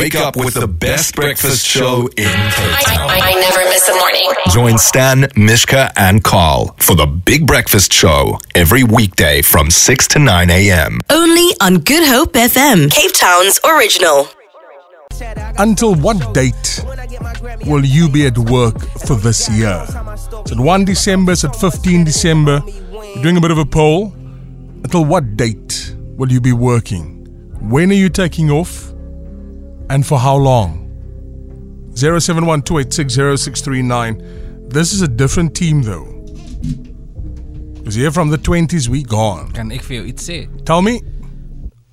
Wake up with the best breakfast show in Cape Town. I, I never miss a morning. Join Stan, Mishka, and Carl for the Big Breakfast Show every weekday from 6 to 9 a.m. Only on Good Hope FM, Cape Town's original. Until what date will you be at work for this year? Is it 1 December? Is it 15 December? We're doing a bit of a poll. Until what date will you be working? When are you taking off? And for how long? 0712860639. This is a different team though. Because here from the 20s, we gone. Kan ek vir jou iets sê? Tell me.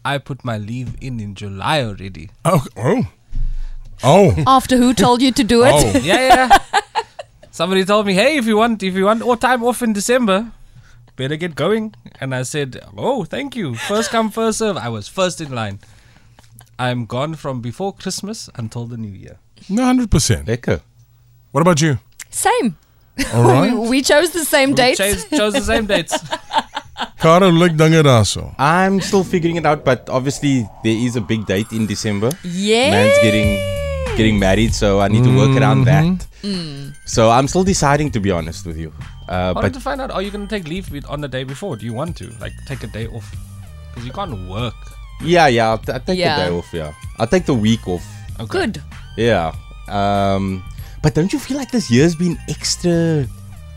I put my leave in in July already. Oh. Oh. Oh. After who told you to do it? Oh. Yeah, yeah. Somebody told me, "Hey, if you want if you want all time off in December, better get going." And I said, "Oh, thank you. First come, first serve." I was first in line. I'm gone from before Christmas until the new year. No, 100%. Lekker. What about you? Same. All right. We, we chose the same dates. Chose, chose the same dates. Caro, lyk dinge daarso. I'm still figuring it out, but obviously there is a big date in December. Yeah. Man's getting getting married, so I need to work around that. Mm. So I'm still deciding, to be honest with you. Uh, I but to find out: Are you going to take leave on the day before? Do you want to like take a day off? Because you can't work. Yeah, yeah, I'll, t- I'll take Yeah. the day off. Yeah, I'll take the week off. Okay. Good. Yeah. Um, but don't you feel like this year's been extra?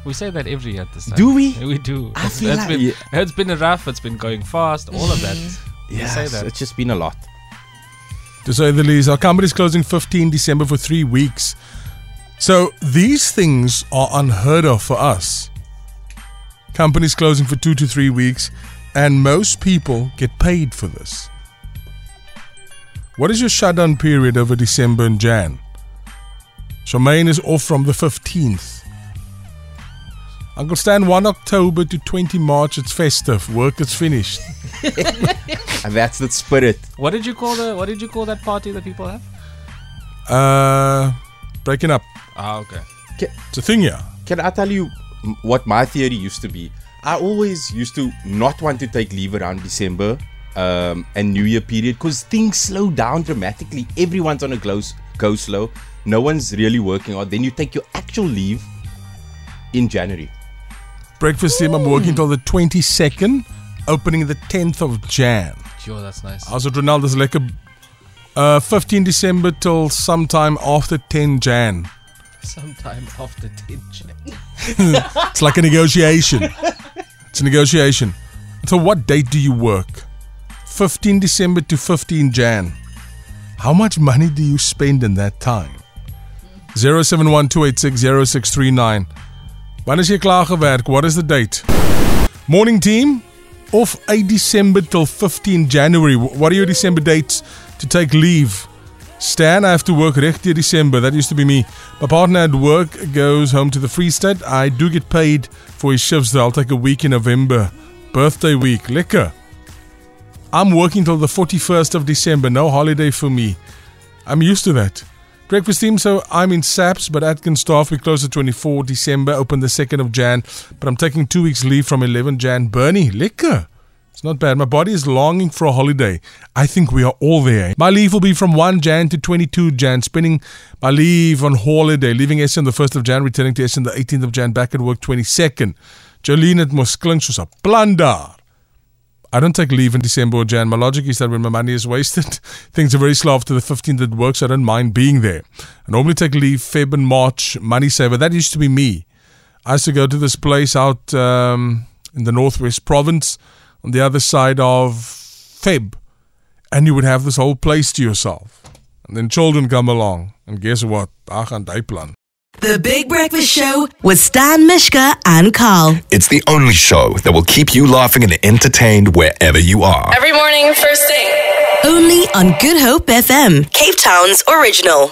We say that every year at this time. Do we? We do. I feel it's like- been, yeah. it's been a rough. It's been going fast. All of that. We Yeah, say that. it's just been a lot. To say the least, our company's closing 15 December for three weeks. So these things are unheard of for us. Companies closing for two to three weeks, and most people get paid for this. What is your shutdown period over December and Jan? Charmaine is off from the 15th. Uncle Stan, 1 October to 20 March, it's festive. Work is finished. And that's the spirit. What did you call the What did you call that party that people have? Uh, breaking up. Ah, okay. It's a thing, yeah. Can I tell you what my theory used to be? I always used to not want to take leave around December um, and New Year period because things slow down dramatically. Everyone's on a go, go slow. No one's really working hard. Then you take your actual leave in January. Breakfast team, I'm working till the 22nd, opening the 10th of Jan. Sure, that's nice. As het Ronaldo's lekker uh 15 December till sometime after 10 Jan. Sometime after tension. It's like a negotiation. It's a negotiation. Until what date do you work? 15 December to 15 Jan. How much money do you spend in that time? 0712860639. Wanneer is klaar? What is the date? Morning team. Off 8 December till 15 January. What are your December dates to take leave? Stan, I have to work deur December. That used to be me. My partner at work goes home to the Free State. I do get paid for his shifts though. I'll take a week in November. Birthday week. Lekker. I'm working till the 41st of December. No holiday for me. I'm used to that. Breakfast team, so I'm in SAPS, but Atkins staff, we close the 24 December, open the 2nd of Jan, but I'm taking two weeks leave from 11 Jan. Bernie, lekker. It's not bad. My body is longing for a holiday. I think we are all there. My leave will be from 1 Jan to 22 Jan, spending my leave on holiday, leaving Essen the 1st of Jan, returning to Essen the 18th of Jan, back at work 22nd. Jolene, klink soos 'n plan daar. I don't take leave in December or Jan. My logic is that when my money is wasted, things are very slow after the 15th at work, so I don't mind being there. I normally take leave Feb and March, money saver. That used to be me. I used to go to this place out um, in the Northwest Province on the other side of Feb, and you would have this whole place to yourself. And then children come along, and guess what? Ag aan die plan. The Big Breakfast Show with Stan Mishka and Carl. It's the only show that will keep you laughing and entertained wherever you are. Every morning, first thing. Only on Good Hope FM, Cape Town's original.